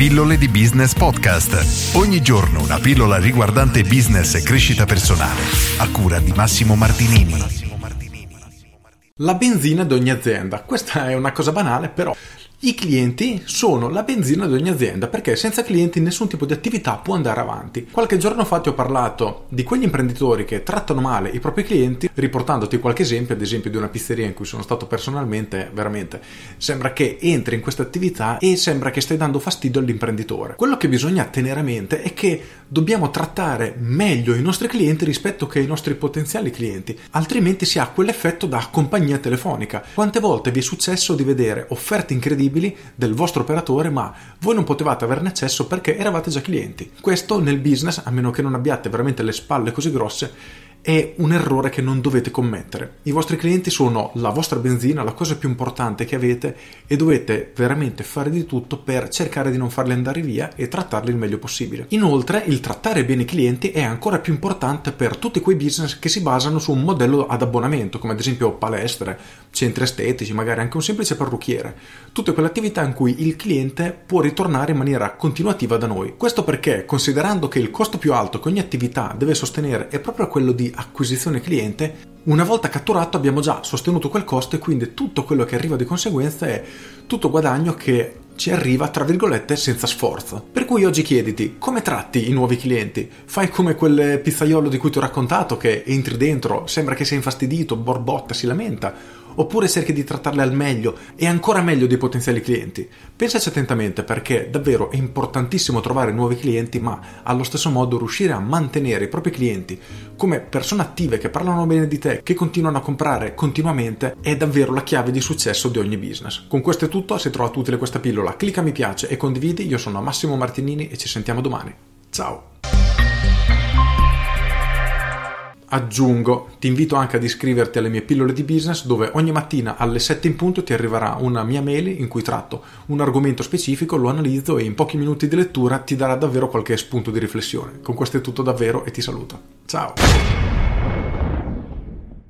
Pillole di Business Podcast. Ogni giorno una pillola riguardante business e crescita personale. A cura di Massimo Martinini. La benzina di ogni azienda. Questa è una cosa banale, però i clienti sono la benzina di ogni azienda perché senza clienti nessun tipo di attività può andare avanti. Qualche giorno fa ti ho parlato di quegli imprenditori che trattano male i propri clienti, riportandoti qualche esempio, ad esempio di una pizzeria in cui sono stato personalmente, veramente sembra che entri in questa attività e sembra che stai dando fastidio all'imprenditore. Quello che bisogna tenere a mente è che dobbiamo trattare meglio i nostri clienti rispetto che i nostri potenziali clienti, altrimenti si ha quell'effetto da compagnia telefonica. Quante volte vi è successo di vedere offerte incredibili disponibili del vostro operatore, ma voi non potevate averne accesso perché eravate già clienti. Questo nel business, a meno che non abbiate veramente le spalle così grosse, è un errore che non dovete commettere. I vostri clienti sono la vostra benzina, la cosa più importante che avete e dovete veramente fare di tutto per cercare di non farli andare via e trattarli il meglio possibile. Inoltre, il trattare bene i clienti è ancora più importante per tutti quei business che si basano su un modello ad abbonamento, come ad esempio palestre, centri estetici, magari anche un semplice parrucchiere. Tutte quelle attività in cui il cliente può ritornare in maniera continuativa da noi. Questo perché, considerando che il costo più alto che ogni attività deve sostenere è proprio quello di acquisizione cliente, una volta catturato abbiamo già sostenuto quel costo e quindi tutto quello che arriva di conseguenza è tutto guadagno che ci arriva tra virgolette senza sforzo. Per cui oggi chiediti come tratti i nuovi clienti? Fai come quel pizzaiolo di cui ti ho raccontato che entri dentro, sembra che sia infastidito, borbotta, si lamenta oppure cerchi di trattarle al meglio e ancora meglio dei potenziali clienti. Pensaci attentamente perché davvero è importantissimo trovare nuovi clienti, ma allo stesso modo riuscire a mantenere i propri clienti come persone attive che parlano bene di te, che continuano a comprare continuamente, è davvero la chiave di successo di ogni business. Con questo è tutto, se trovato utile questa pillola, clicca mi piace e condividi. Io sono Massimo Martinini e ci sentiamo domani. Ciao! Aggiungo, ti invito anche ad iscriverti alle mie pillole di business dove ogni mattina alle 7 in punto ti arriverà una mia mail in cui tratto un argomento specifico, lo analizzo e in pochi minuti di lettura ti darà davvero qualche spunto di riflessione. Con questo è tutto davvero e ti saluto. Ciao!